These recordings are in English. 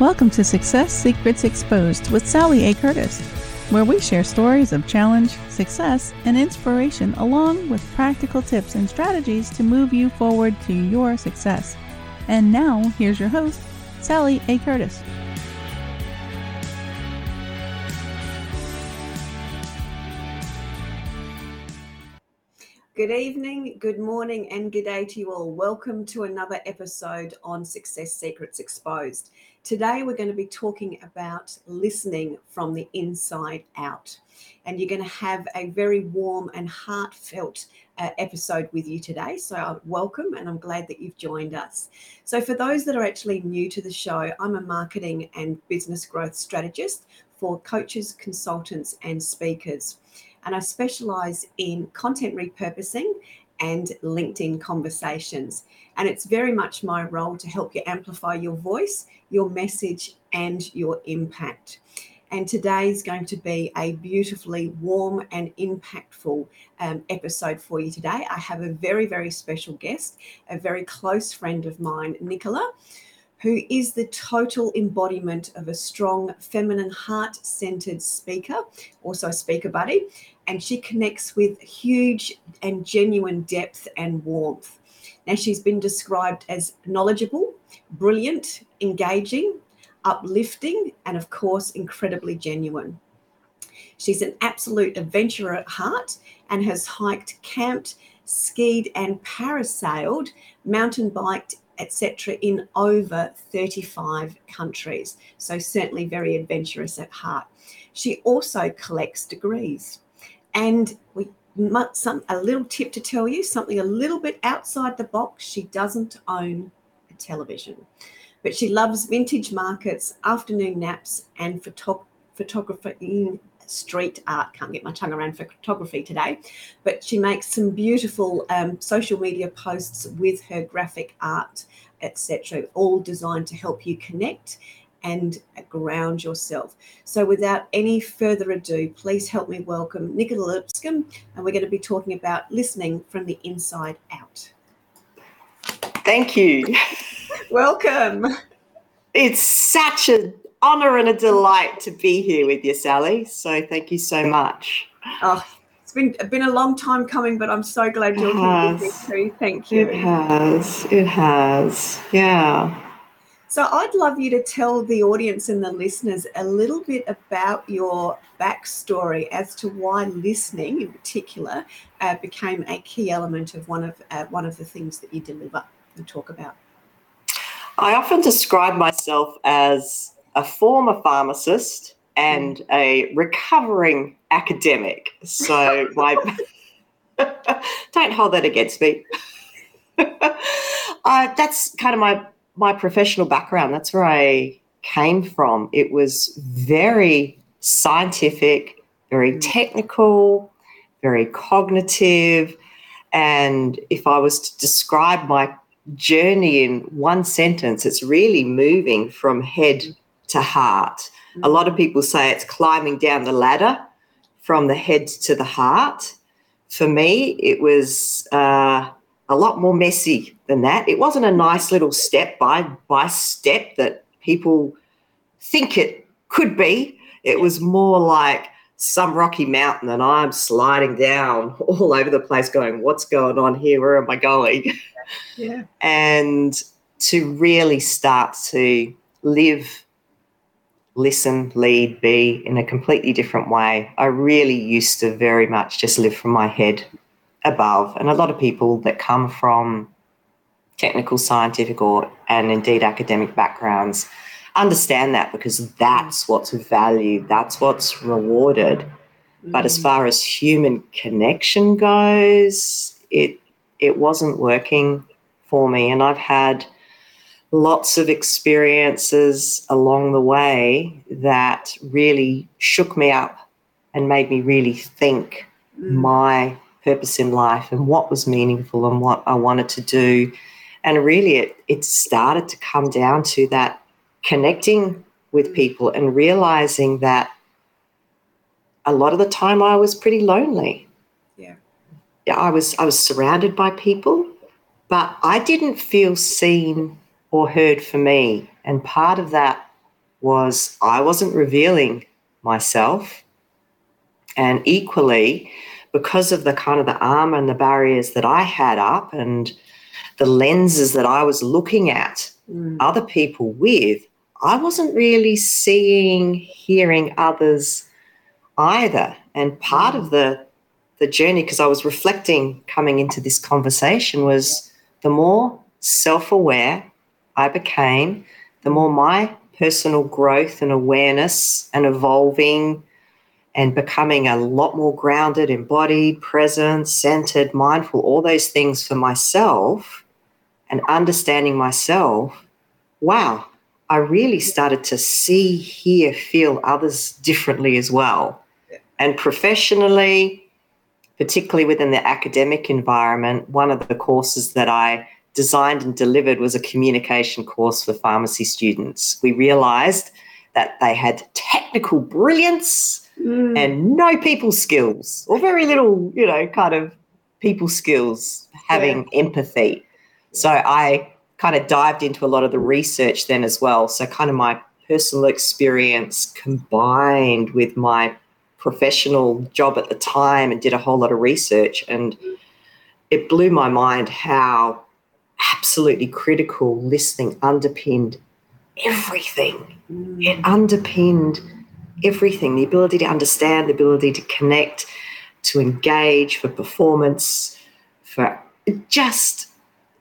Welcome to Success Secrets Exposed with Sally A. Curtis, where we share stories of challenge, success, and inspiration, along with practical tips and strategies to move you forward to your success. And now, here's your host, Sally A. Curtis. Good evening, good morning, and good day to you all. Welcome to another episode on Success Secrets Exposed. Today, we're going to be talking about listening from the inside out. And you're going to have a very warm and heartfelt uh, episode with you today. So, uh, welcome, and I'm glad that you've joined us. So, for those that are actually new to the show, I'm a marketing and business growth strategist for coaches, consultants, and speakers and I specialize in content repurposing and LinkedIn conversations. And it's very much my role to help you amplify your voice, your message, and your impact. And today is going to be a beautifully warm and impactful um, episode for you today. I have a very, very special guest, a very close friend of mine, Nicola, who is the total embodiment of a strong, feminine, heart centered speaker, also a speaker buddy. And she connects with huge and genuine depth and warmth. Now, she's been described as knowledgeable, brilliant, engaging, uplifting, and of course, incredibly genuine. She's an absolute adventurer at heart and has hiked, camped, skied, and parasailed, mountain biked, etc., in over 35 countries. So, certainly very adventurous at heart. She also collects degrees. And we some a little tip to tell you something a little bit outside the box. She doesn't own a television, but she loves vintage markets, afternoon naps, and photo- photography street art. Can't get my tongue around photography today, but she makes some beautiful um, social media posts with her graphic art, etc., all designed to help you connect and ground yourself. So, without any further ado, please help me welcome Nicola Lipscombe, and we're going to be talking about listening from the inside out. Thank you. welcome. It's such an honor and a delight to be here with you, Sally. So thank you so much. Oh, it's been been a long time coming, but I'm so glad you're here too. Thank you. It has. It has. Yeah. So I'd love you to tell the audience and the listeners a little bit about your backstory as to why listening, in particular, uh, became a key element of one of uh, one of the things that you deliver and talk about. I often describe myself as a former pharmacist and a recovering academic. So my don't hold that against me. uh, that's kind of my my professional background. That's where I came from. It was very scientific, very mm. technical, very cognitive. And if I was to describe my journey in one sentence, it's really moving from head to heart. A lot of people say it's climbing down the ladder from the head to the heart. For me, it was uh, a lot more messy than that. It wasn't a nice little step by by step that people think it could be. It was more like some rocky mountain and I'm sliding down all over the place going, what's going on here? Where am I going? Yeah. and to really start to live, listen, lead, be in a completely different way. I really used to very much just live from my head above. And a lot of people that come from technical, scientific, or and indeed academic backgrounds understand that because that's mm. what's valued, that's what's rewarded. But as mm. far as human connection goes, it it wasn't working for me. And I've had lots of experiences along the way that really shook me up and made me really think mm. my purpose in life and what was meaningful and what I wanted to do. And really, it, it started to come down to that connecting with mm. people and realizing that a lot of the time I was pretty lonely. Yeah. Yeah, I was I was surrounded by people, but I didn't feel seen or heard for me. And part of that was I wasn't revealing myself. And equally, because of the kind of the armor and the barriers that I had up and the lenses that I was looking at mm. other people with, I wasn't really seeing, hearing others either. And part of mm. the the journey, because I was reflecting coming into this conversation, was the more self-aware I became, the more my personal growth and awareness and evolving and becoming a lot more grounded, embodied, present, centered, mindful, all those things for myself and understanding myself, wow, I really started to see, hear, feel others differently as well. And professionally, particularly within the academic environment, one of the courses that I designed and delivered was a communication course for pharmacy students. We realized that they had technical brilliance Mm. and no people skills, or very little, you know, kind of people skills, having empathy. So I kind of dived into a lot of the research then as well. So, kind of my personal experience combined with my professional job at the time and did a whole lot of research. And it blew my mind how absolutely critical listening underpinned everything. It mm. underpinned everything the ability to understand, the ability to connect, to engage for performance, for just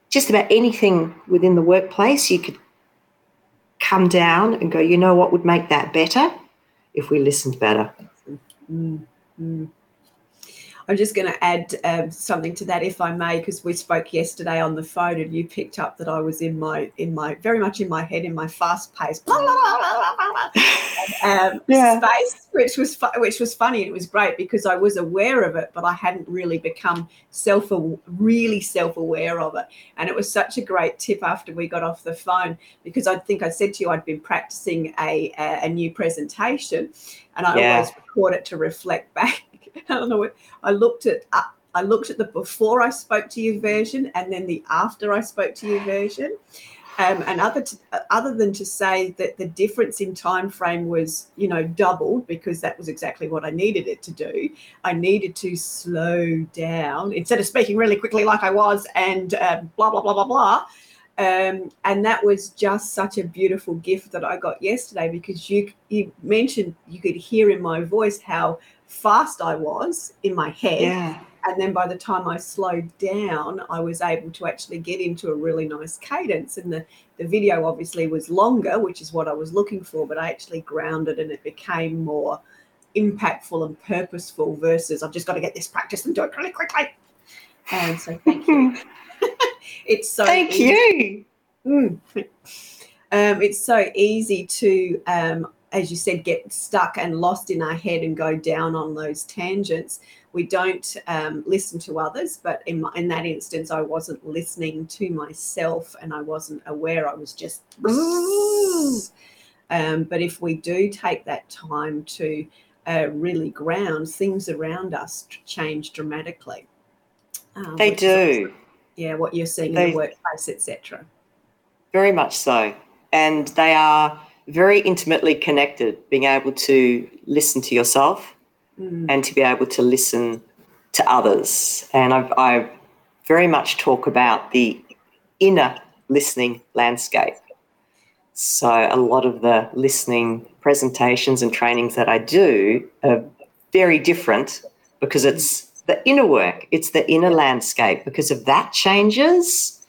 just about anything within the workplace, you could come down and go, you know what would make that better if we listened better. Mm, mm. I'm just going to add um, something to that, if I may, because we spoke yesterday on the phone, and you picked up that I was in my, in my, very much in my head, in my blah, blah, um, Yeah. space, which was fu- which was funny. It was great because I was aware of it, but I hadn't really become self, really self-aware of it. And it was such a great tip after we got off the phone because I think I said to you I'd been practicing a a, a new presentation, and I Yeah. always record it to reflect back. I don't know. what- I looked at uh, I looked at the before I spoke to you version and then the after I spoke to you version. Um, and other to, uh, other than to say that the difference in time frame was you know doubled because that was exactly what I needed it to do. I needed to slow down instead of speaking really quickly like I was and um, blah blah blah blah blah. Um, and that was just such a beautiful gift that I got yesterday because you you mentioned you could hear in my voice how fast I was in my head. Yeah. And then by the time I slowed down, I was able to actually get into a really nice cadence. And the, the video obviously was longer, which is what I was looking for, but I actually grounded and it became more impactful and purposeful versus I've just got to get this practice and do it really quickly. And so thank you. it's so Thank easy- you. Mm. Um, it's so easy to, um, as you said, get stuck and lost in our head and go down on those tangents. We don't um, listen to others, but in, my, in that instance, I wasn't listening to myself and I wasn't aware. I was just Um, but if we do take that time to uh, really ground, things around us change dramatically. Um, they do. yeah, what you're seeing they, in the workplace, etc. Very much so. And they are very intimately connected, being able to listen to yourself mm. and to be able to listen to others. And I, I very much talk about the inner listening landscape. So, a lot of the listening presentations and trainings that I do are very different because it's the inner work, it's the inner landscape. Because if that changes,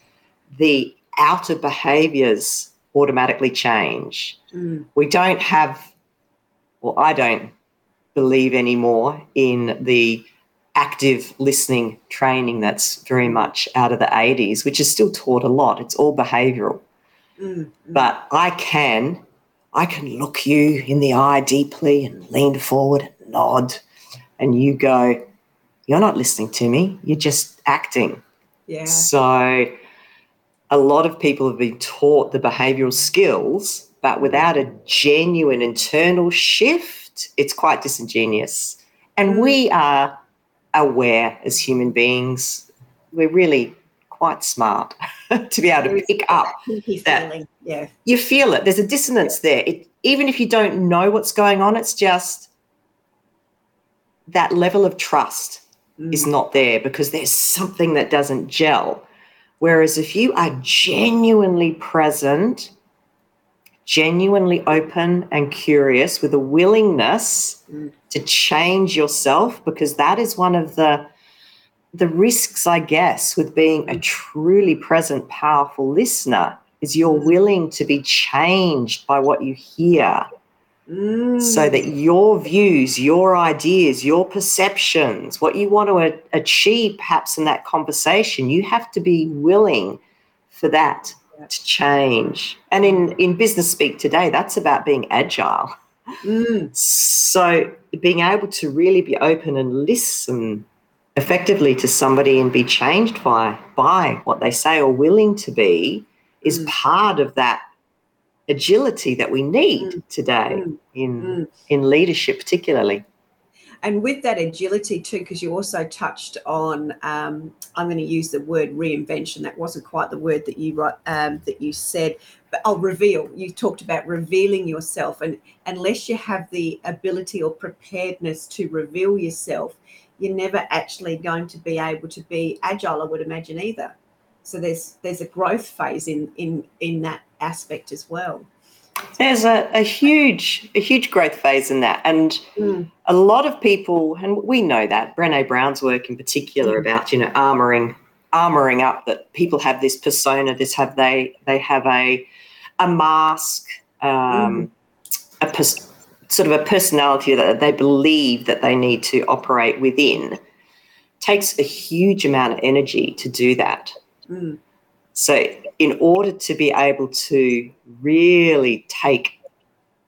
the outer behaviors automatically change. Mm. We don't have, well, I don't believe anymore in the active listening training that's very much out of the 80s, which is still taught a lot. It's all behavioral. Mm. But I can, I can look you in the eye deeply and lean forward and nod, and you go, You're not listening to me, you're just acting. Yeah. So a lot of people have been taught the behavioral skills, but without a genuine internal shift, it's quite disingenuous. And mm. we are aware as human beings. We're really quite smart to be able to pick up that. Yeah. You feel it. There's a dissonance there. It, even if you don't know what's going on, it's just that level of trust mm. is not there because there's something that doesn't gel. Whereas if you are genuinely present, genuinely open and curious with a willingness mm. to change yourself, because that is one of the the risks, I guess, with being a truly present, powerful listener is you're mm. willing to be changed by what you hear Mm. So that your views, your ideas, your perceptions, what you want to achieve perhaps in that conversation, you have to be willing for that to change. And in, in business speak today, that's about being agile. Mm. So being able to really be open and listen effectively to somebody and be changed by by what they say or willing to be is mm. part of that agility that we need mm. today mm. in mm. in leadership particularly and with that agility too because you also touched on um, i'm going to use the word reinvention that wasn't quite the word that you um, that you said but i'll reveal you talked about revealing yourself and unless you have the ability or preparedness to reveal yourself you're never actually going to be able to be agile i would imagine either so there's there's a growth phase in in in that aspect as well. There's a, a huge a huge growth phase in that, and mm. a lot of people, and we know that Brené Brown's work in particular mm. about you know armoring armoring up that people have this persona, this have they they have a a mask, um, mm. a pers- sort of a personality that they believe that they need to operate within. Takes a huge amount of energy to do that. Mm. So, in order to be able to really take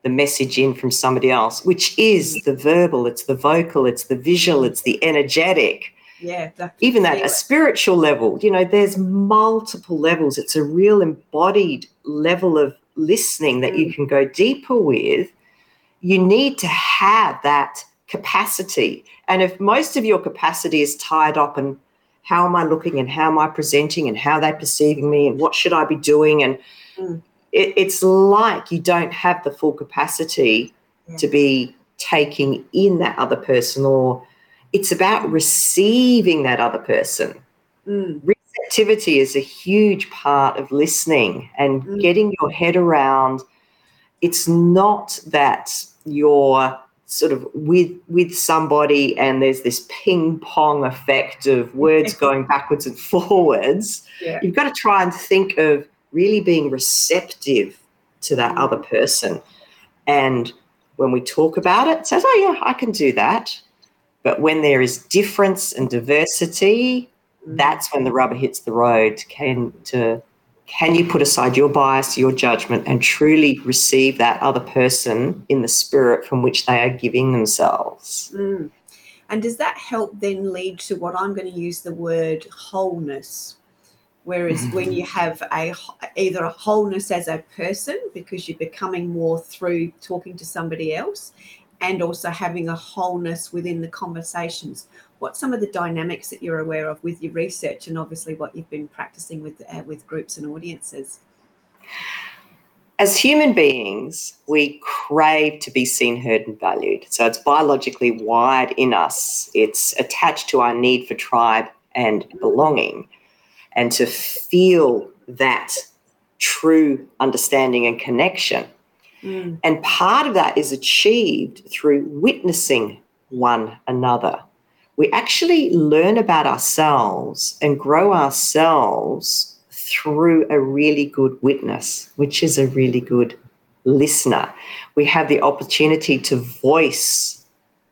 the message in from somebody else, which is the verbal, it's the vocal, it's the visual, it's the energetic. Yeah, even that a spiritual level. You know, there's multiple levels. It's a real embodied level of listening that mm. you can go deeper with. You need to have that capacity. And if most of your capacity is tied up and how am I looking and how am I presenting and how are they're perceiving me and what should I be doing? And mm. it, it's like you don't have the full capacity yeah. to be taking in that other person, or it's about receiving that other person. Mm. Receptivity is a huge part of listening and mm. getting your head around. It's not that you're sort of with with somebody and there's this ping pong effect of words going backwards and forwards yeah. you've got to try and think of really being receptive to that mm. other person and when we talk about it, it says oh yeah i can do that but when there is difference and diversity mm. that's when the rubber hits the road can to can you put aside your bias, your judgment, and truly receive that other person in the spirit from which they are giving themselves? Mm. And does that help then lead to what I'm going to use the word wholeness? Whereas when you have a either a wholeness as a person because you're becoming more through talking to somebody else, and also having a wholeness within the conversations. What some of the dynamics that you're aware of with your research, and obviously what you've been practicing with uh, with groups and audiences? As human beings, we crave to be seen, heard, and valued. So it's biologically wired in us. It's attached to our need for tribe and belonging and to feel that true understanding and connection. Mm. And part of that is achieved through witnessing one another. We actually learn about ourselves and grow ourselves through a really good witness, which is a really good listener. We have the opportunity to voice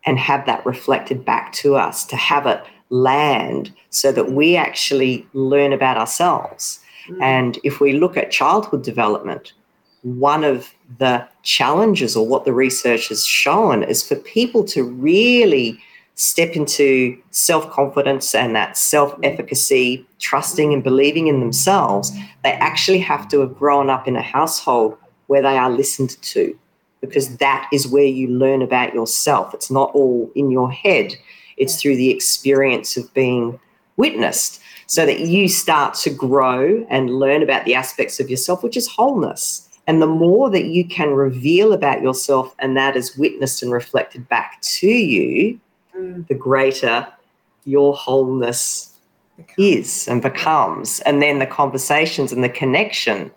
and have that reflected back to us, to have it land so that we actually learn about ourselves. Mm. And if we look at childhood development, one of the challenges or what the research has shown is for people to really step into self confidence and that self efficacy, trusting and believing in themselves, they actually have to have grown up in a household where they are listened to because that is where you learn about yourself. It's not all in your head, it's through the experience of being witnessed so that you start to grow and learn about the aspects of yourself, which is wholeness. And the more that you can reveal about yourself and that is witnessed and reflected back to you, mm. the greater your wholeness is and becomes. And then the conversations and the connection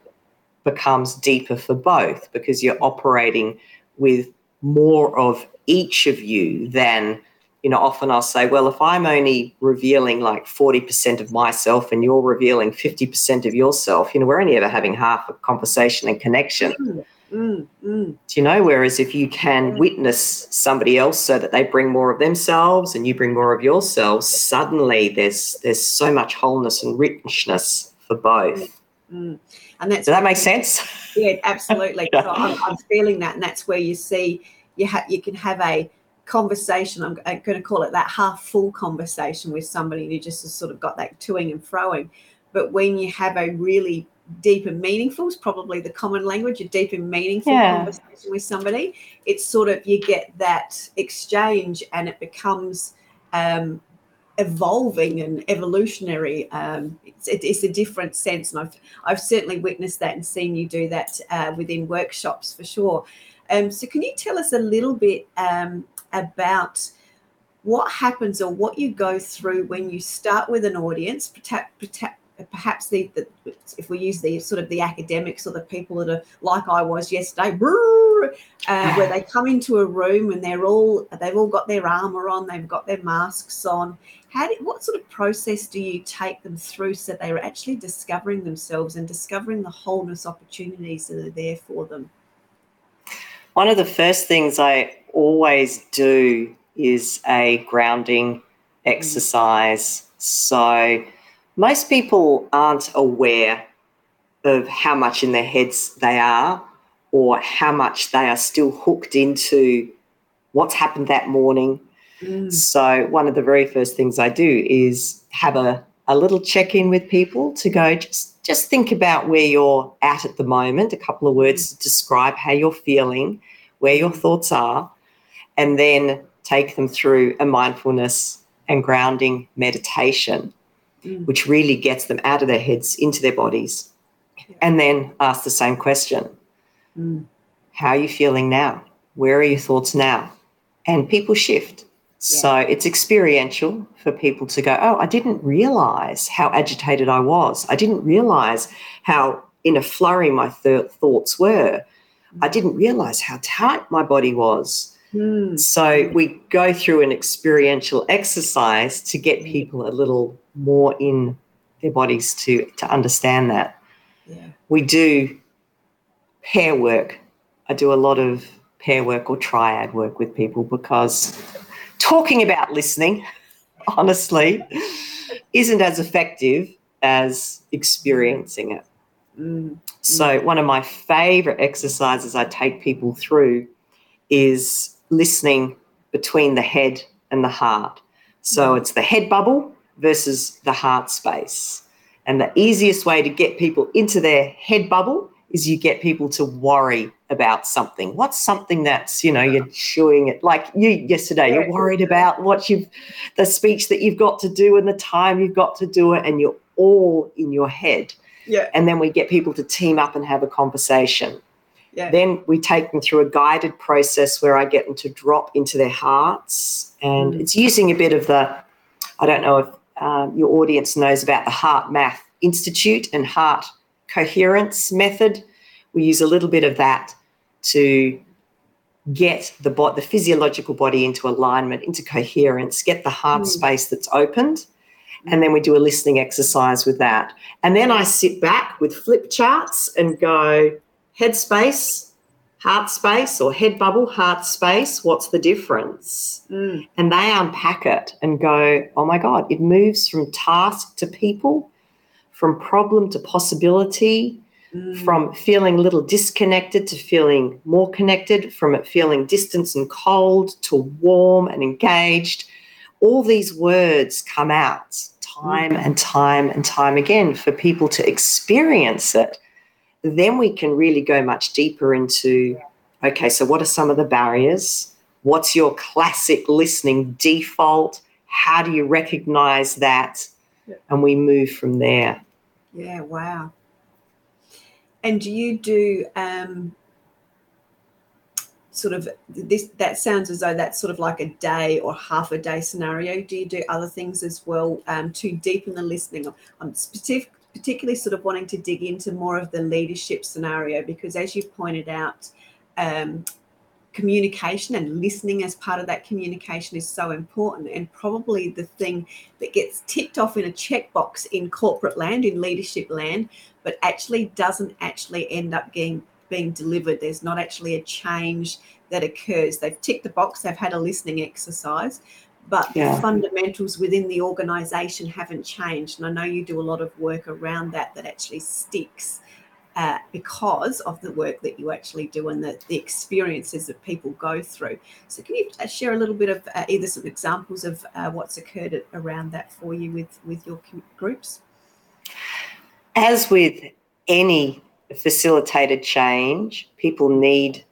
becomes deeper for both because you're operating with more of each of you than you know, often I'll say, well, if I'm only revealing like 40% of myself and you're revealing 50% of yourself, you know, we're only ever having half a conversation and connection. Mm, mm, mm. Do you know? Whereas if you can mm. witness somebody else so that they bring more of themselves and you bring more of yourselves, suddenly there's there's so much wholeness and richness for both. Mm, mm. And that's Does that make sense? Yeah, absolutely. so I'm, I'm feeling that, and that's where you see you have you can have a conversation. I'm, I'm going to call it that half full conversation with somebody who just has sort of got that toing and froing. But when you have a really deep and meaningful, is probably the common language, a deep and meaningful yeah. conversation with somebody, it's sort of you get that exchange and it becomes um, evolving and evolutionary. Um, it's, it, it's, a different sense, and I've I've certainly witnessed that and seen you do that uh, within workshops for sure. Um, so, can you tell us a little bit um, about what happens or what you go through when you start with an audience, perhaps the, the, if we use the sort of the academics or the people that are like I was yesterday, uh, where they come into a room and they're all they've all got their armor on, they've got their masks on. How do, what sort of process do you take them through so they're actually discovering themselves and discovering the wholeness opportunities that are there for them? One of the first things I always do is a grounding exercise. So most people aren't aware of how much in their heads they are or how much they are still hooked into what's happened that morning. Mm. So one of the very first things I do is have a, a little check-in with people to go just just think about where you're at at the moment, a couple of words to describe how you're feeling, where your thoughts are, and then take them through a mindfulness and grounding meditation, mm. which really gets them out of their heads into their bodies. And then ask the same question mm. How are you feeling now? Where are your thoughts now? And people shift. So it's experiential for people to go, Oh, I didn't realize how agitated I was. I didn't realize how in a flurry my th- thoughts were. I didn't realize how tight my body was. Mm. So we go through an experiential exercise to get people a little more in their bodies to to understand that. Yeah. We do pair work. I do a lot of pair work or triad work with people because talking about listening, honestly, isn't as effective as experiencing it. Mm. So, one of my favorite exercises I take people through is listening between the head and the heart. So mm. it's the head bubble versus the heart space. And the easiest way to get people into their head bubble is you get people to worry about something. What's something that's, you know, you're chewing it like you yesterday, you're worried about what you've the speech that you've got to do and the time you've got to do it, and you're all in your head. Yeah. And then we get people to team up and have a conversation. Yeah. Then we take them through a guided process where I get them to drop into their hearts. And Mm. it's using a bit of the, I don't know if um, your audience knows about the HeartMath Institute and Heart Coherence Method. We use a little bit of that to get the, bo- the physiological body into alignment, into coherence, get the heart Mm. space that's opened. And then we do a listening exercise with that. And then I sit back with flip charts and go, head space, heart space, or head bubble, heart space. What's the difference? Mm. And they unpack it and go, oh my God, it moves from task to people, from problem to possibility, Mm. from feeling a little disconnected to feeling more connected, from it feeling distant and cold to warm and engaged. All these words come out time and time and time again for people to experience it. Then we can really go much deeper into okay, so what are some of the barriers? What's your classic listening default? How do you recognize that? And we move from there. Yeah, wow. And do you do um, sort of this? That sounds as though that's sort of like a day or half a day scenario. Do you do other things as well um, to deepen the listening? I'm specific, particularly sort of wanting to dig into more of the leadership scenario because, as you pointed out, um, communication and listening as part of that communication is so important. And probably the thing that gets ticked off in a checkbox in corporate land in leadership land but actually doesn't actually end up getting being delivered. There's not actually a change that occurs. They've ticked the box they've had a listening exercise but Yeah. the fundamentals within the organization haven't changed. And i know you do a lot of work around that that actually sticks uh, because of the work that you actually do and the, the experiences that people go through. So, can you uh, share a little bit of uh, either some examples of uh, what's occurred at, around that for you with with your groups? As with any facilitated change, people need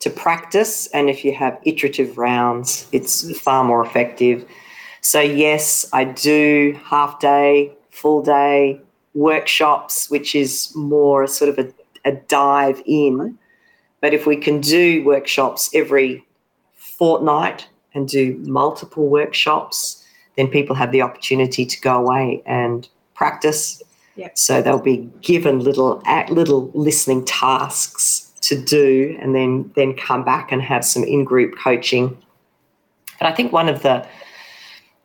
to practice. And if you have iterative rounds, it's far more effective. So, yes, I do half day, full day workshops, which is more sort of a, a dive in. But if we can do workshops every fortnight and do multiple workshops, then people have the opportunity to go away and practice. Yep. So they'll be given little little listening tasks to do, and then then come back and have some in group coaching. But I think one of the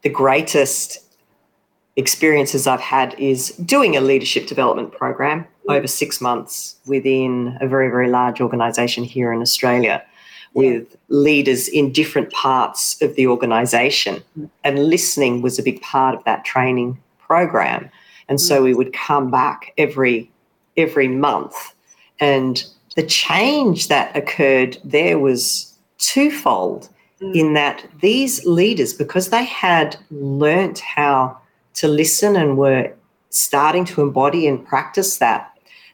the greatest experiences I've had is doing a leadership development program over six months within a very, very large organization here in Australia with leaders in different parts of the organization. Mm. And listening was a big part of that training program. And so mm. we would come back every every month. And the change that occurred there was twofold mm. in that these leaders, because they had learnt how to listen and were starting to embody and practice that,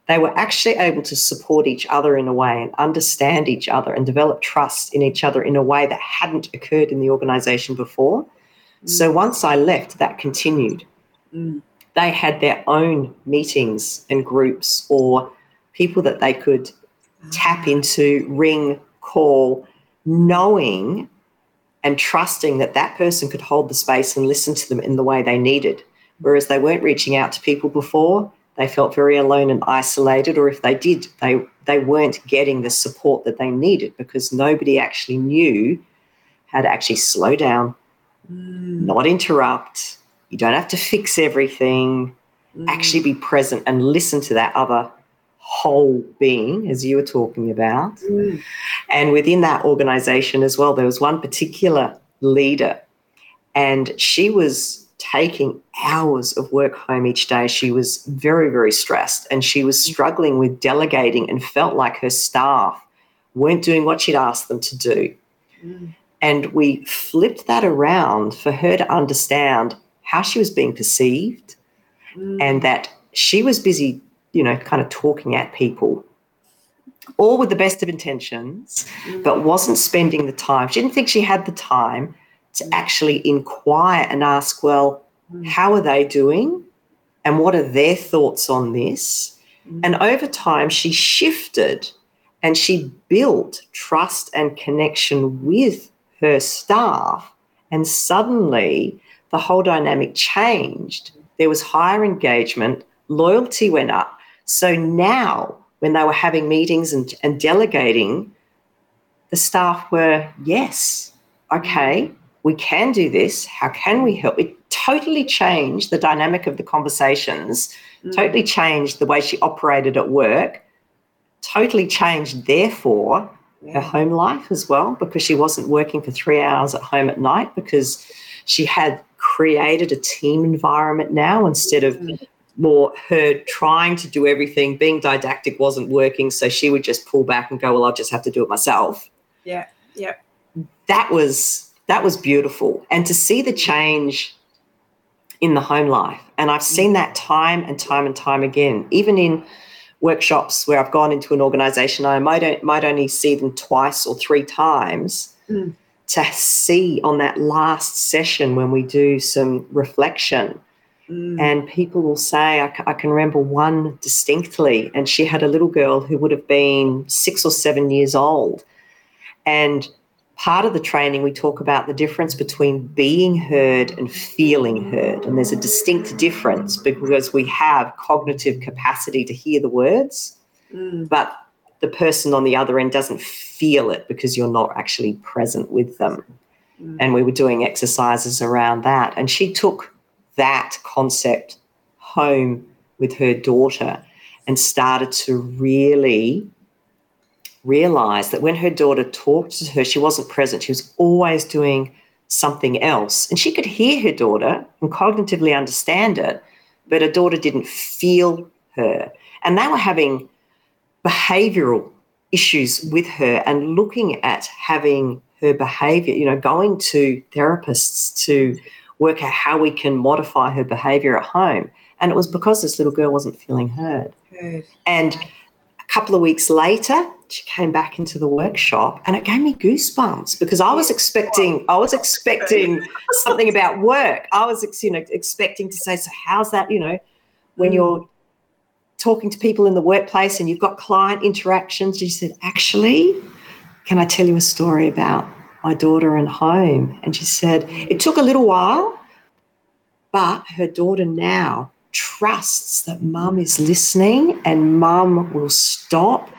they were actually able to support each other in a way and understand each other and develop trust in each other in a way that hadn't occurred in the organization before. So once I left, that continued. Mm. They had their own meetings and groups or people that they could tap into, ring, call, knowing and trusting that that person could hold the space and listen to them in the way they needed. Whereas they weren't reaching out to people before, they felt very alone and isolated, or if they did, they, they weren't getting the support that they needed because nobody actually knew how to actually slow down, Mm. not interrupt. You don't have to fix everything. Actually be present and listen to that other whole being, as you were talking about. Mm. And within that organization as well, there was one particular leader, and she was taking hours of work home each day. She was very, very stressed, and she was struggling with delegating and felt like her staff weren't doing what she'd asked them to do. Mm. And we flipped that around for her to understand how she was being perceived Mm. and that she was busy, you know, kind of talking at people, all with the best of intentions, mm. but wasn't spending the time. She didn't think she had the time to mm. actually inquire and ask, well, mm. how are they doing? And what are their thoughts on this? And over time, she shifted and she built trust and connection with her staff. And suddenly, the whole dynamic changed. There was higher engagement, loyalty went up. So now, when they were having meetings and, and delegating, the staff were, yes, okay, we can do this. How can we help? It totally changed the dynamic of the conversations, mm. totally changed the way she operated at work, totally changed, therefore, yeah. her home life as well, because she wasn't working for three hours at home at night because she had created a team environment now instead of mm. More her trying to do everything, being didactic wasn't working. So she would just pull back and go, Well, I'll just have to do it myself. Yeah. Yeah. That was that was beautiful. And to see the change in the home life. And I've seen that time and time and time again, even in workshops where I've gone into an organization, I might, might only see them twice or three times. Mm. To see on that last session when we do some reflection, Mm. And people will say, I, I, can remember one distinctly, and she had a little girl who would have been six or seven years old. And part of the training, we talk about the difference between being heard and feeling heard. And there's a distinct difference because we have cognitive capacity to hear the words, mm. but the person on the other end doesn't feel it because you're not actually present with them. Mm. And we were doing exercises around that. And she took that concept home with her daughter and started to really realize that when her daughter talked to her, she wasn't present. She was always doing something else. And she could hear her daughter and cognitively understand it, but her daughter didn't feel her. And they were having behavioral issues with her and looking at having her behavior, you know, going to therapists to work out how we can modify her behavior at home. And it was because this little girl wasn't feeling heard. Good. And a couple of weeks later, she came back into the workshop and it gave me goosebumps because I was expecting I was expecting something about work. I was you know expecting to say so how's that you know when mm. you're talking to people in the workplace and you've got client interactions she said actually can I tell you a story about my daughter and home and she said it took a little while but her daughter now trusts that mum is listening and mum will stop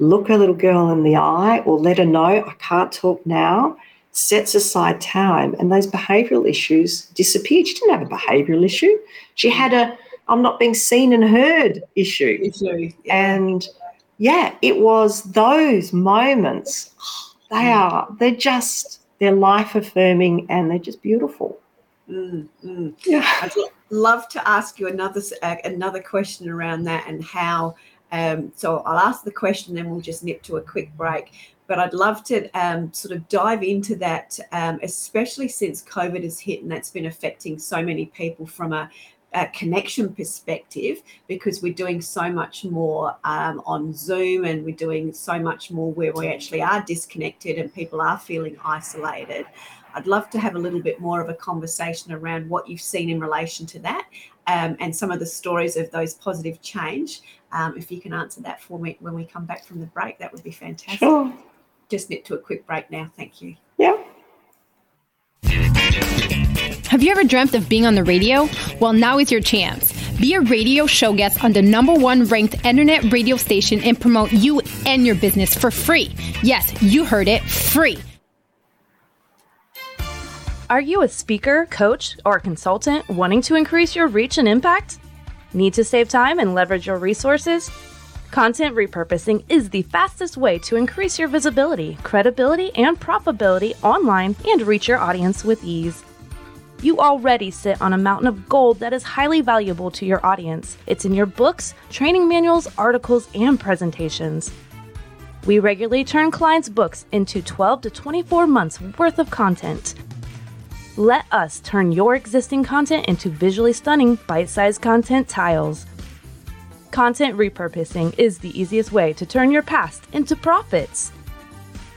look a little girl in the eye or let her know, I can't talk now, sets aside time, and those behavioral issues disappeared. She didn't have a behavioral issue. She had a I'm not being seen and heard issue. issue yeah. And yeah, it was those moments. They mm. are, they're just, they're life affirming and they're just beautiful. Mm, mm. Yeah. I'd love to ask you another uh, another question around that and how um, so I'll ask the question, then we'll just nip to a quick break. But I'd love to um, sort of dive into that, um, especially since COVID has hit and that's been affecting so many people from a, a connection perspective because we're doing so much more um, on Zoom and we're doing so much more where we actually are disconnected and people are feeling isolated. I'd love to have a little bit more of a conversation around what you've seen in relation to that um, and some of the stories of those positive change. Um, if you can answer that for me when we come back from the break, that would be fantastic. Sure. Just nip to a quick break now. Thank you. Yeah. Have you ever dreamt of being on the radio? Well, now is your chance. Be a radio show guest on the number one ranked internet radio station and promote you and your business for free. Yes, you heard it free. Are you a speaker, coach, or consultant wanting to increase your reach and impact? Need to save time and leverage your resources? Content repurposing is the fastest way to increase your visibility, credibility, and profitability online and reach your audience with ease. You already sit on a mountain of gold that is highly valuable to your audience. It's in your books, training manuals, articles, and presentations. We regularly turn clients' books into 12 to 24 months worth of content let us turn your existing content into visually stunning bite sized content tiles. Content repurposing is the easiest way to turn your past into profits.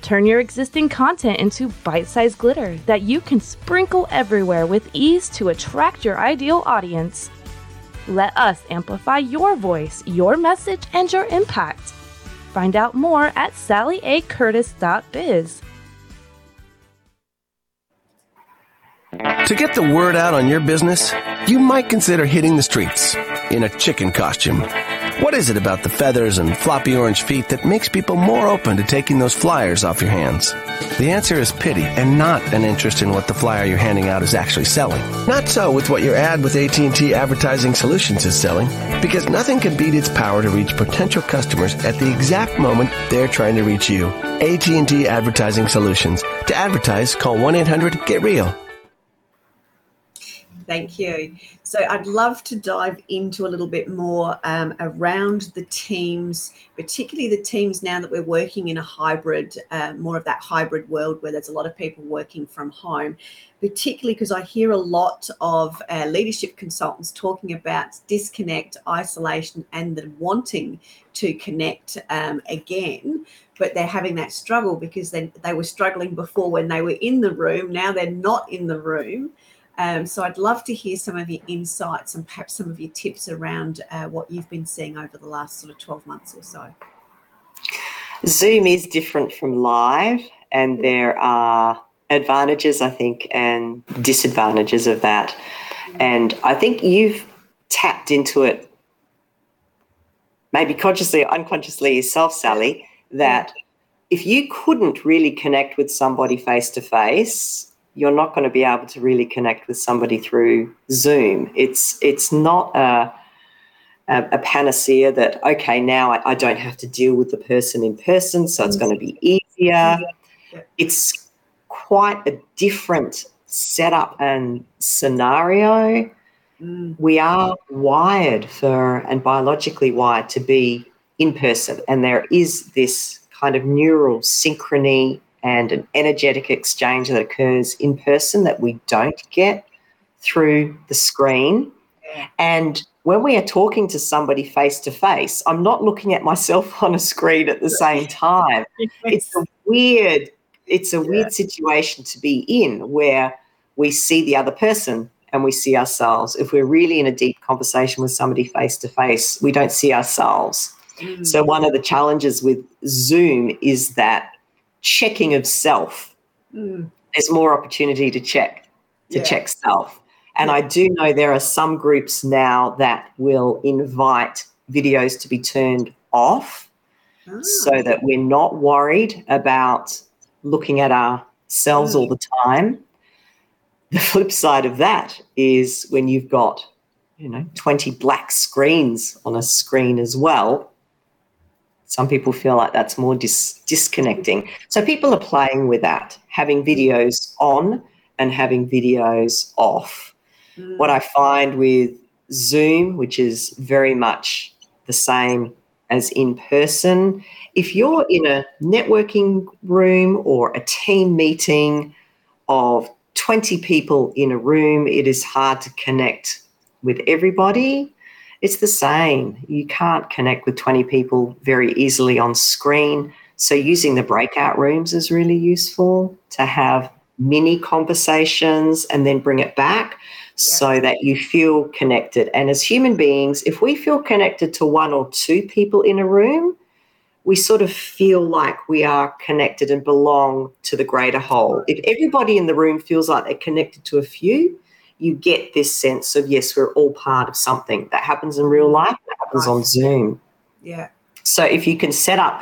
Turn your existing content into bite sized glitter that you can sprinkle everywhere with ease to attract your ideal audience. Let us amplify your voice, your message, and your impact. Find out more at sallyacurtis.biz. To get the word out on your business, you might consider hitting the streets in a chicken costume. What is it about the feathers and floppy orange feet that makes people more open to taking those flyers off your hands? The answer is pity and not an interest in what the flyer you're handing out is actually selling. Not so with what your ad with AT&T Advertising Solutions is selling, because nothing can beat its power to reach potential customers at the exact moment they're trying to reach you. AT&T Advertising Solutions. To advertise, call 1-800-GET-REAL. Thank you. So I'd love to dive into a little bit more um, around the teams, particularly the teams now that we're working in a hybrid, uh, more of that hybrid world where there's a lot of people working from home, particularly because I hear a lot of uh, leadership consultants talking about disconnect, isolation, and the wanting to connect um, again but they're having that struggle because they, they were struggling before when they were in the room. Now they're not in the room. Um, so I'd love to hear some of your insights and perhaps some of your tips around uh, what you've been seeing over the last sort of 12 months or so. Zoom is different from live, and there are advantages, I think, and disadvantages of that. And I think you've tapped into it, maybe consciously or unconsciously yourself, Sally, that if you couldn't really connect with somebody face to face, you're not going to be able to really connect with somebody through Zoom. It's it's not a a, a panacea that okay now I, I, don't have to deal with the person in person, so it's going to be easier. It's quite a different setup and scenario. Mm. We are wired for and biologically wired to be in person, and there is this kind of neural synchrony and an energetic exchange that occurs in person that we don't get through the screen. And when we are talking to somebody face to face, I'm not looking at myself on a screen at the same time. It's a weird, it's a weird situation to be in where we see the other person and we see ourselves. If we're really in a deep conversation with somebody face to face, we don't see ourselves. Mm. So one of the challenges with Zoom is that checking of self. Mm. There's more opportunity to check, to yeah. check self. And yeah. I do know there are some groups now that will invite videos to be turned off oh. so that we're not worried about looking at ourselves mm. all the time. The flip side of that is when you've got, you know, 20 black screens on a screen as well, some people feel like that's more dis- disconnecting. So people are playing with that, having videos on and having videos off. Mm. What I find with Zoom, which is very much the same as in person, if you're in a networking room or a team meeting of 20 people in a room, it is hard to connect with everybody it's the same. You can't connect with 20 people very easily on screen. So, using the breakout rooms is really useful to have mini conversations and then bring it back so that you feel connected. And as human beings, if we feel connected to one or two people in a room, we sort of feel like we are connected and belong to the greater whole. If everybody in the room feels like they're connected to a few, you get this sense of yes, we're all part of something that happens in real life, that happens on Zoom. Yeah. So if you can set up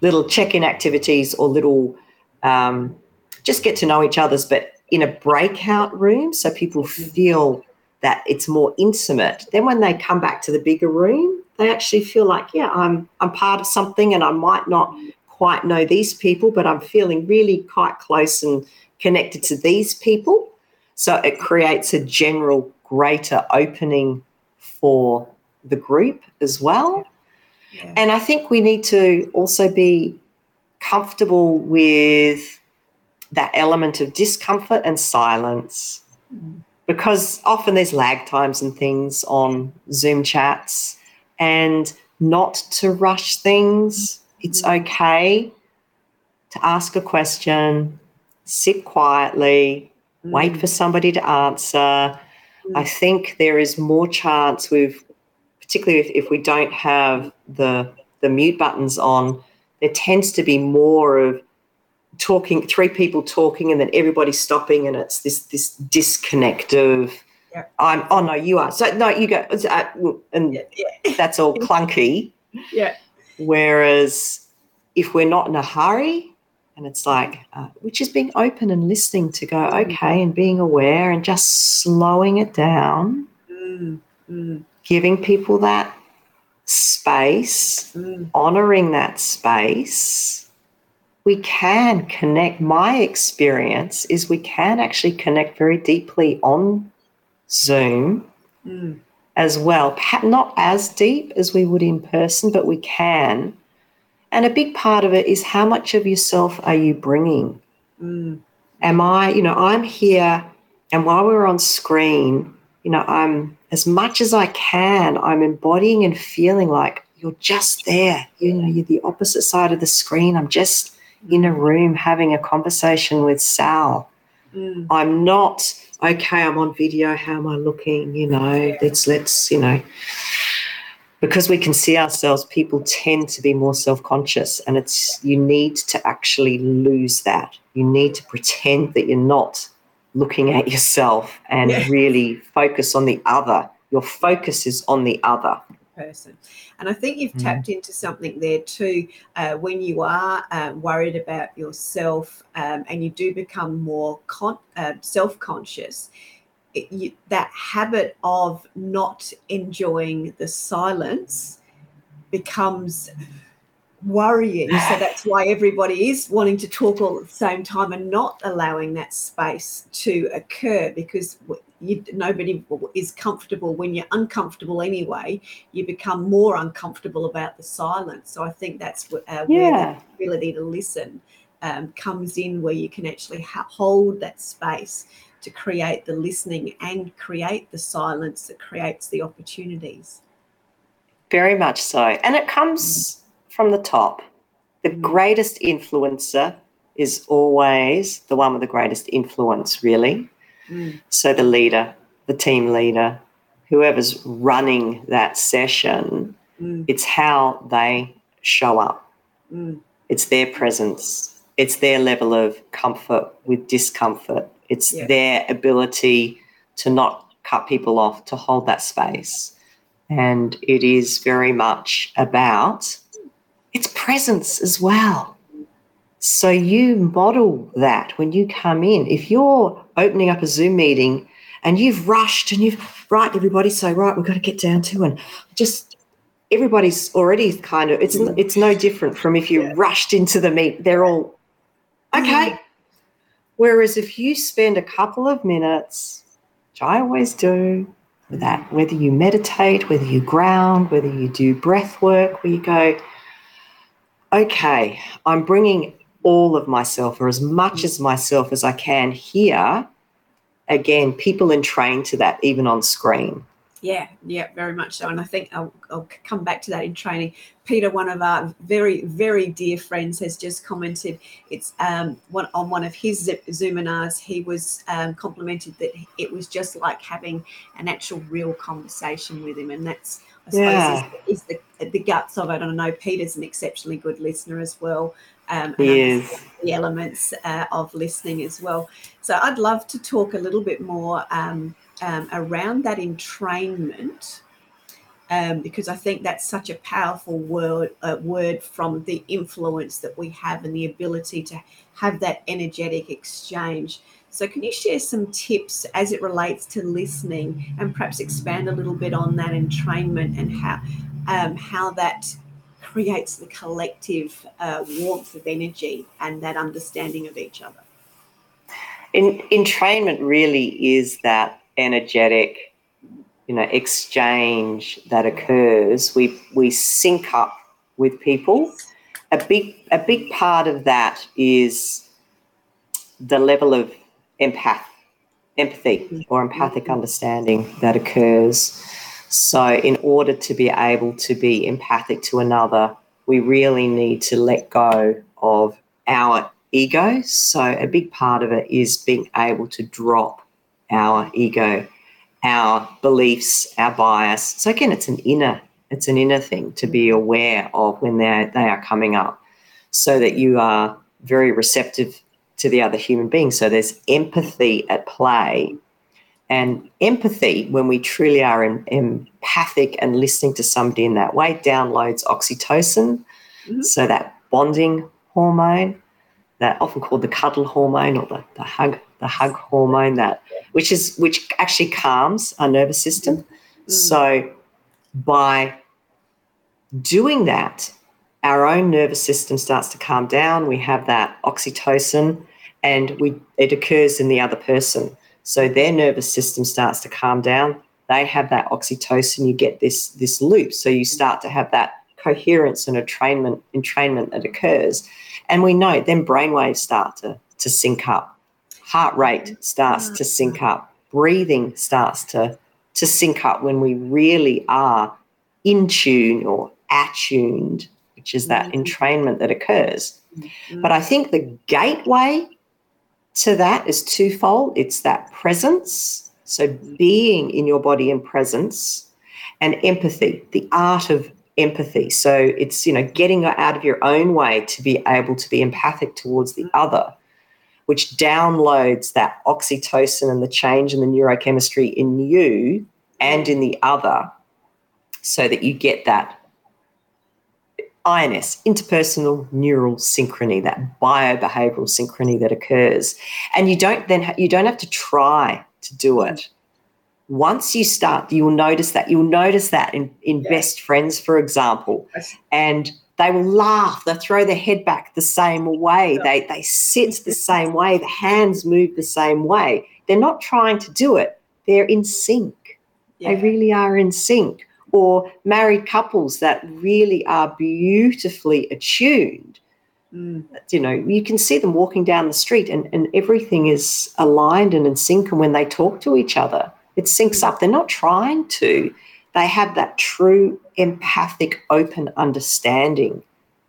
little check-in activities or little um, just get to know each other's, but in a breakout room, so people mm. feel that it's more intimate. Then when they come back to the bigger room, they actually feel like, yeah, I'm I'm part of something, and I might not quite know these people, but I'm feeling really quite close and connected to these people. So it creates a general greater opening for the group as well. Yeah. And I think we need to also be comfortable with that element of discomfort and silence mm. because often there's lag times and things on Zoom chats. and not to rush things. It's okay to ask a question, sit quietly, wait mm. for somebody to answer. I mm. think there is more chance with, particularly if, if we don't have the the mute buttons on, there tends to be more of talking, three people talking, and then everybody stopping, and it's this this disconnect of. Yeah. I'm. Oh no, you are. So no, you go. And Yeah, yeah. that's all clunky. yeah. Whereas if we're not in a hurry, and it's like, uh, we're just being open and listening to go, okay, and being aware and just slowing it down, Mm, mm, giving people that space, mm. honoring that space, we can connect. My experience is we can actually connect very deeply on Zoom Mm. as well. Perhaps not as deep as we would in person, but we can. And a big part of it is how much of yourself are you bringing? Mm. Am I, you know, I'm here, and while we're on screen, you know, I'm as much as I can, I'm embodying and feeling like you're just there. You know, you're the opposite side of the screen. I'm just in a room having a conversation with Sal. Mm. I'm not okay. I'm on video. How am I looking? You know, let's let's you know, because we can see ourselves. People tend to be more self-conscious, and it's you need to actually lose that. You need to pretend that you're not looking at yourself and Yeah. really focus on the other. Your focus is on the other. person. And I think you've Mhm. tapped into something there too. Uh, when you are uh, worried about yourself um, and you do become more con- uh, self conscious, you, that habit of not enjoying the silence becomes worrying. So that's why everybody is wanting to talk all at the same time and not allowing that space to occur because you, nobody is comfortable when you're uncomfortable anyway. You become more uncomfortable about the silence. So I think that's wh- uh, where Yeah. the ability to listen um, comes in, where you can actually ha- hold that space to create the listening and create the silence that creates the opportunities. Very much so. And it comes from the top. The Mm. greatest influencer is always the one with the greatest influence, really. Mm. So the leader, the team leader, whoever's running that session, Mm. it's how they show up. Mm. It's their presence. It's their level of comfort with discomfort. It's Yeah. their ability to not cut people off, to hold that space. And it is very much about its presence as well. So you model that when you come in. If you're opening up a Zoom meeting and you've rushed and you've, right, everybody say, right, we've got to get down to and just everybody's already kind of, it's, it's no different from if you rushed into the meet. They're all, okay. Whereas if you spend a couple of minutes, which I always do, that, whether you meditate, whether you ground, whether you do breath work, where you go, okay, I'm bringing all of myself or as much as myself as I can here. Again, people entrain to that even on screen. Yeah, yeah, very much so. And I think I'll, I'll come back to that in training. Peter, one of our very, very dear friends, has just commented. It's um, one on one of his Zoominars. He was um, complimented that it was just like having an actual real conversation with him, and that's I suppose Yeah. is, is the the guts of it. And I know Peter's an exceptionally good listener as well. Um, is. the elements uh, of listening as well. So I'd love to talk a little bit more um, um, around that entrainment um, because I think that's such a powerful word uh, word from the influence that we have and the ability to have that energetic exchange. So can you share some tips as it relates to listening and perhaps expand a little bit on that entrainment and how um, how that creates the collective uh, warmth of energy and that understanding of each other? In, entrainment really is that energetic, you know, exchange that occurs. We we sync up with people. A big a big part of that is the level of empath empathy or empathic mm-hmm. understanding that occurs. So, in order to be able to be empathic to another, we really need to let go of our ego. So, a big part of it is being able to drop our ego, our beliefs, our bias. So, again, it's an inner it's an inner thing to be aware of when they they are coming up, so that you are very receptive to the other human being. So there's empathy at play. And empathy, when we truly are em- empathic and listening to somebody in that way, downloads oxytocin. Mm-hmm. So that bonding hormone, that often called the cuddle hormone or the, the hug, the hug hormone, that which is which actually calms our nervous system. Mm-hmm. So by doing that, our own nervous system starts to calm down. We have that oxytocin, and we it occurs in the other person. So their nervous system starts to calm down. They have that oxytocin. You get this this loop. So you start to have that coherence and entrainment entrainment that occurs. And we know then brainwaves start to, to sync up. Heart rate starts to sync up. Breathing starts to, to sync up when we really are in tune or attuned, which is that mm-hmm. entrainment that occurs. Mm-hmm. But I think the gateway to that is twofold it's that presence, so being in your body in presence, and empathy, the art of empathy. So it's, you know, getting out of your own way to be able to be empathic towards the other, which downloads that oxytocin and the change in the neurochemistry in you and in the other so that you get that INS, interpersonal neural synchrony, that biobehavioral synchrony that occurs. And you don't then ha- you don't have to try to do it. Once you start, you'll notice that. You'll notice that in, in yeah. best friends, for example. And they will laugh, they'll throw their head back the same way, they they sit the same way, the hands move the same way. They're not trying to do it, they're in sync. Yeah. They really are in sync or married couples that really are beautifully attuned. Mm. You know, you can see them walking down the street and, and everything is aligned and in sync. And when they talk to each other, it syncs up. They're not trying to, they have that true empathic, open understanding.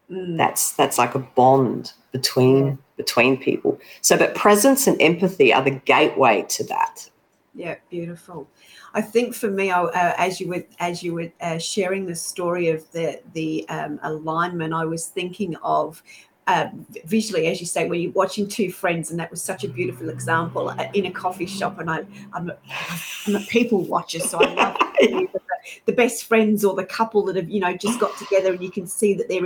Mm. That's that's like a bond between yeah. between people. So, but presence and empathy are the gateway to that. Yeah, beautiful. I think for me, uh, as you were as you were uh, sharing the story of the the um, alignment, I was thinking of uh, visually, as you say, when you're watching two friends, and that was such a beautiful example uh, in a coffee shop. And I, I'm a, I'm a people watcher, so I love the, best friends or the couple that have, you know, just got together, and you can see that they're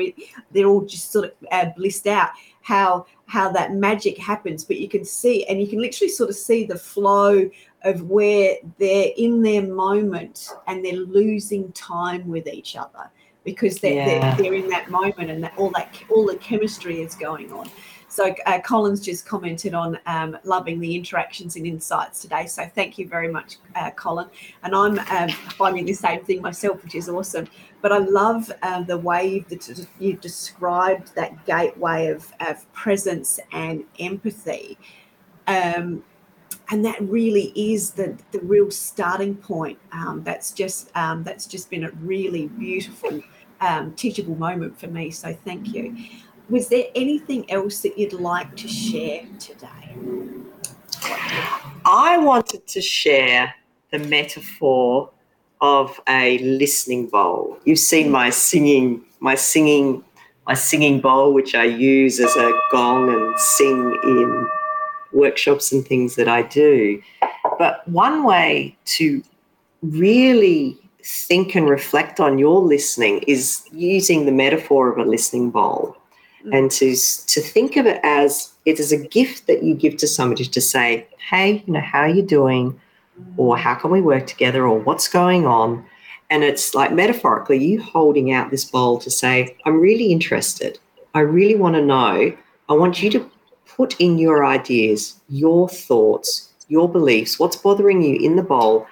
they're all just sort of uh, blissed out. How how that magic happens, but you can see, and you can literally sort of see the flow of where they're in their moment and they're losing time with each other because they're, yeah. they're, they're, in that moment and that all that all the chemistry is going on so uh, Colin's just commented on um, loving the interactions and insights today. So thank you very much, uh, Colin. And I'm um, finding the same thing myself, which is awesome. But I love uh, the way you've, you've described that gateway of, of presence and empathy. Um, and that really is the the real starting point. Um, that's just um, that's just been a really beautiful um, teachable moment for me. So thank you. Was there anything else that you'd like to share today? I wanted to share the metaphor of a listening bowl. You've seen my singing, my singing, my singing bowl, which I use as a gong and sing in workshops and things that I do. But one way to really think and reflect on your listening is using the metaphor of a listening bowl mm. and to, to think of it as it is a gift that you give to somebody to say, hey, you know, how are you doing? Or how can we work together? Or what's going on? And it's like metaphorically, you holding out this bowl to say, I'm really interested. I really want to know. I want you to put in your ideas, your thoughts, your beliefs, what's bothering you in the bowl,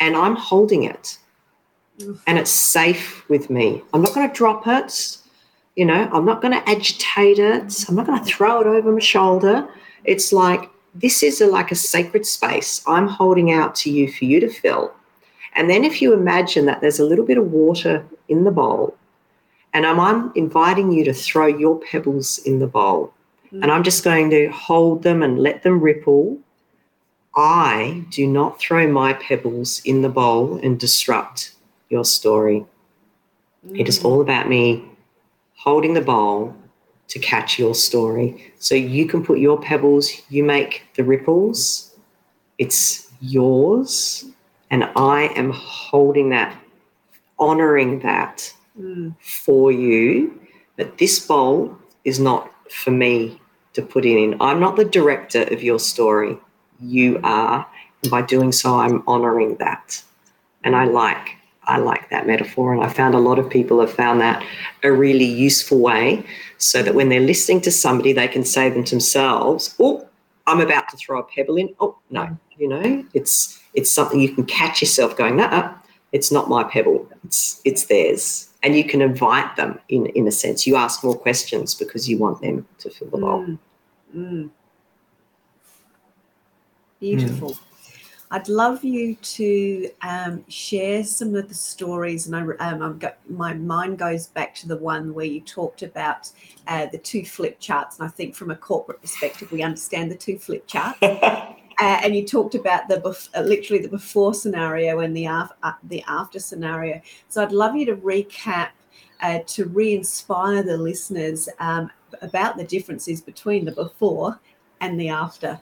and I'm holding it. And it's safe with me. I'm not going to drop it. You know, I'm not going to agitate it. I'm not going to throw it over my shoulder. It's like this is a, like a sacred space I'm holding out to you for you to fill. And then if you imagine that there's a little bit of water in the bowl, and I'm, I'm inviting you to throw your pebbles in the bowl, mm. and I'm just going to hold them and let them ripple. I do not throw my pebbles in the bowl and disrupt your story. Mm. It is mm. all about me holding the bowl to catch your story. So you can put your pebbles, you make the ripples. It's yours. And I am holding that, honoring that mm. for you. But this bowl is not for me to put in. I'm not the director of your story. You are. And by doing so, I'm honoring that. And I like I like that metaphor, and I found a lot of people have found that a really useful way so that when they're listening to somebody, they can say them to themselves, Oh, I'm about to throw a pebble in. Oh, no, you know, it's it's something you can catch yourself going, nah, it's not my pebble, it's it's theirs. And you can invite them in in a sense. You ask more questions because you want them to fill the bowl. Mm. Mm. Beautiful. Mm. I'd love you to um, share some of the stories, and I, um, got, my mind goes back to the one where you talked about uh, the two flip charts, and I think from a corporate perspective, we understand the two flip charts. uh, and you talked about the bef- uh, literally the before scenario and the after uh, the after scenario. So I'd love you to recap uh, to re-inspire the listeners um, about the differences between the before and the after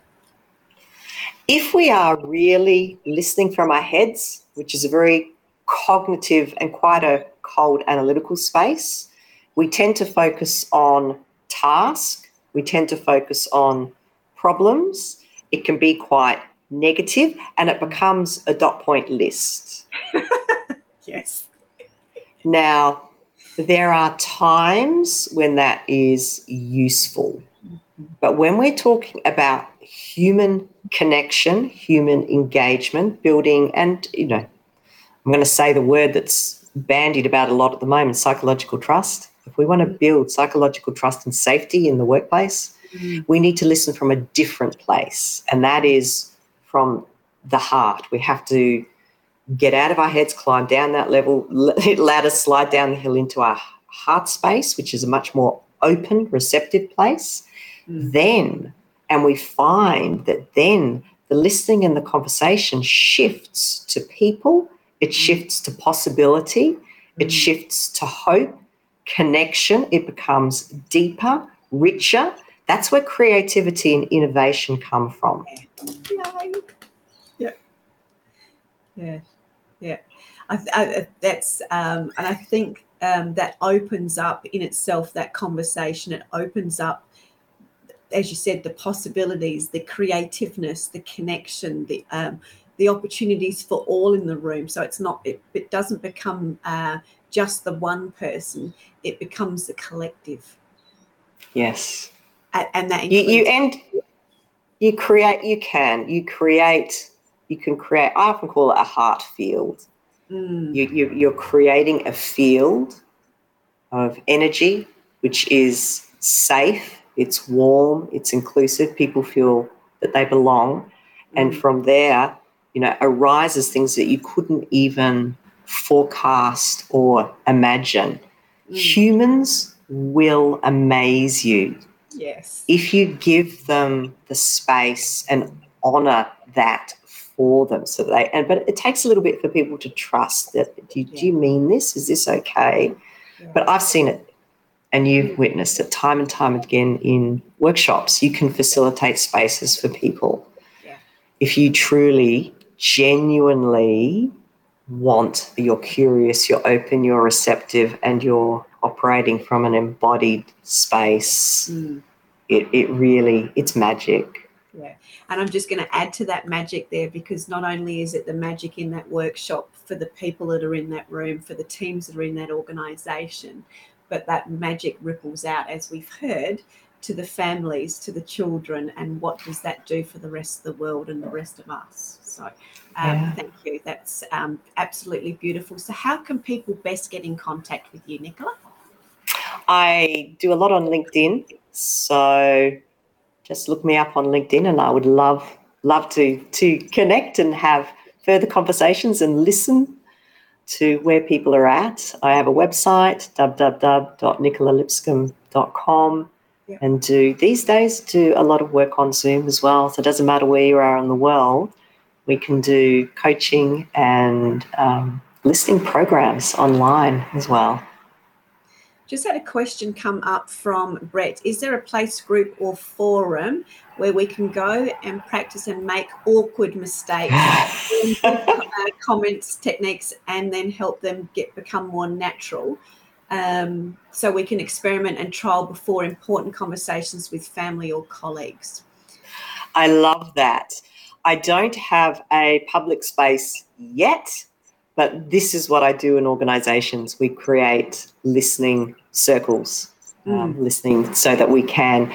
if we are really listening from our heads, which is a very cognitive and quite a cold analytical space, we tend to focus on task, we tend to focus on problems. It can be quite negative and it becomes a dot point list. yes. Now, there are times when that is useful. But when we're talking about human connection, human engagement, building, and, you know, I'm going to say the word that's bandied about a lot at the moment psychological trust. If we want to build psychological trust and safety in the workplace, mm. we need to listen from a different place, and that is from the heart. We have to get out of our heads, climb down that level, ladder, slide down the hill into our heart space, which is a much more open, receptive place. Mm. Then and we find that then the listening and the conversation shifts to people, it shifts to possibility, it mm. shifts to hope, connection, it becomes deeper, richer. That's where creativity and innovation come from. Yay. Yeah. Yeah. Yeah. I, I, that's, um, and I think um, that opens up in itself that conversation. It opens up as you said, the possibilities, the creativeness, the connection, the um, the opportunities for all in the room. So it's not it, it doesn't become uh, just the one person; it becomes the collective. Yes, and, and that you, you and you create. You can you create. You can create. I often call it a heart field. Mm. You, you you're creating a field of energy which is safe it's warm, it's inclusive, people feel that they belong. And mm. from there, you know, arises things that you couldn't even forecast or imagine. Mm. Humans will amaze you. Yes. If you give them the space and honor that for them so they and but it takes a little bit for people to trust that do, yeah. do you mean this is this okay yeah. but i've seen it and you've witnessed it time and time again in workshops. You can facilitate spaces for people. Yeah. If you truly, genuinely want, you're curious, you're open, you're receptive, and you're operating from an embodied space, mm. it, it really, it's magic. Yeah. And I'm just going to add to that magic there because not only is it the magic in that workshop for the people that are in that room, for the teams that are in that organization, but that magic ripples out, as we've heard, to the families, to the children, and what does that do for the rest of the world and the rest of us? So, um, yeah. thank you. That's um, absolutely beautiful. So, how can people best get in contact with you, Nicola? I do a lot on LinkedIn, so just look me up on LinkedIn, and I would love love to to connect and have further conversations and listen to where people are at, I have a website, www.nicolalipscombe.com, yep. and do these days do a lot of work on Zoom as well. So it doesn't matter where you are in the world, we can do coaching and um, listening programs online as well. Just had a question come up from Brett. Is there a place, group, or forum where we can go and practice and make awkward mistakes, uh, comments, techniques, and then help them get become more natural? Um, so we can experiment and trial before important conversations with family or colleagues. I love that. I don't have a public space yet, but this is what I do in organizations. We create listening circles, um, mm. um, listening so that we can,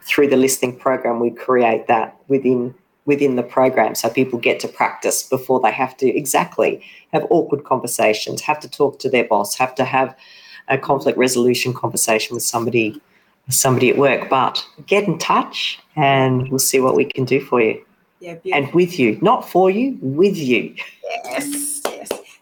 through the listening program, we create that within within the program so people get to practice before they have to exactly have awkward conversations, have to talk to their boss, have to have a conflict resolution conversation with somebody somebody at work. But get in touch and we'll see what we can do for you. Yeah, and with you, not for you, with you. Yes.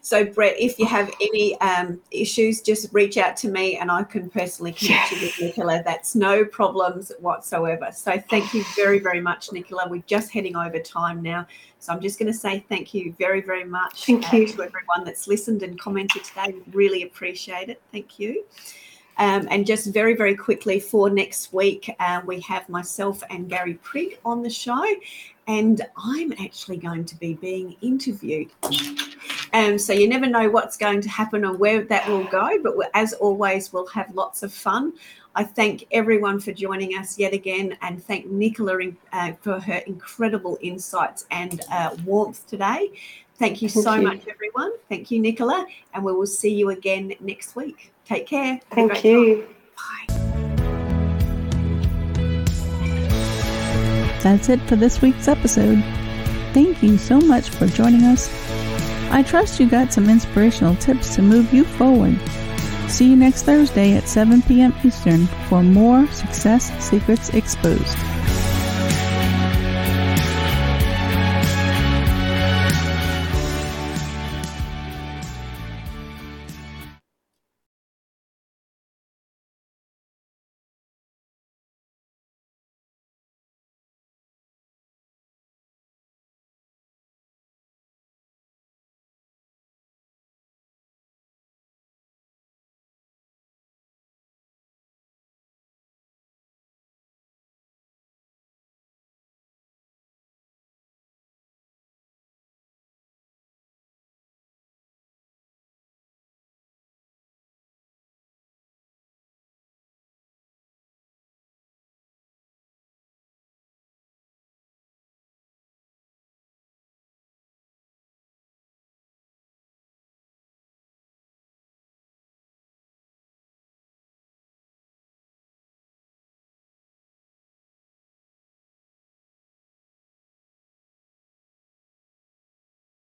So, Brett, if you have any um, issues, just reach out to me and I can personally connect you with Nicola. That's no problems whatsoever. So, thank you very, very much, Nicola. We're just heading over time now. So, I'm just going to say thank you very, very much thank uh, you. to everyone that's listened and commented today. Really appreciate it. Thank you. Um, and just very, very quickly for next week, uh, we have myself and Gary Prigg on the show, and I'm actually going to be being interviewed. Um, so you never know what's going to happen or where that will go, but as always, we'll have lots of fun. I thank everyone for joining us yet again and thank Nicola uh, for her incredible insights and uh, warmth today. Thank you so you. much, everyone. Thank you, Nicola, and we will see you again next week. Take care. Thank you. Bye. That's it for this week's episode. Thank you so much for joining us. I trust you got some inspirational tips to move you forward. See you next Thursday at 7 p.m. Eastern for more Success Secrets Exposed.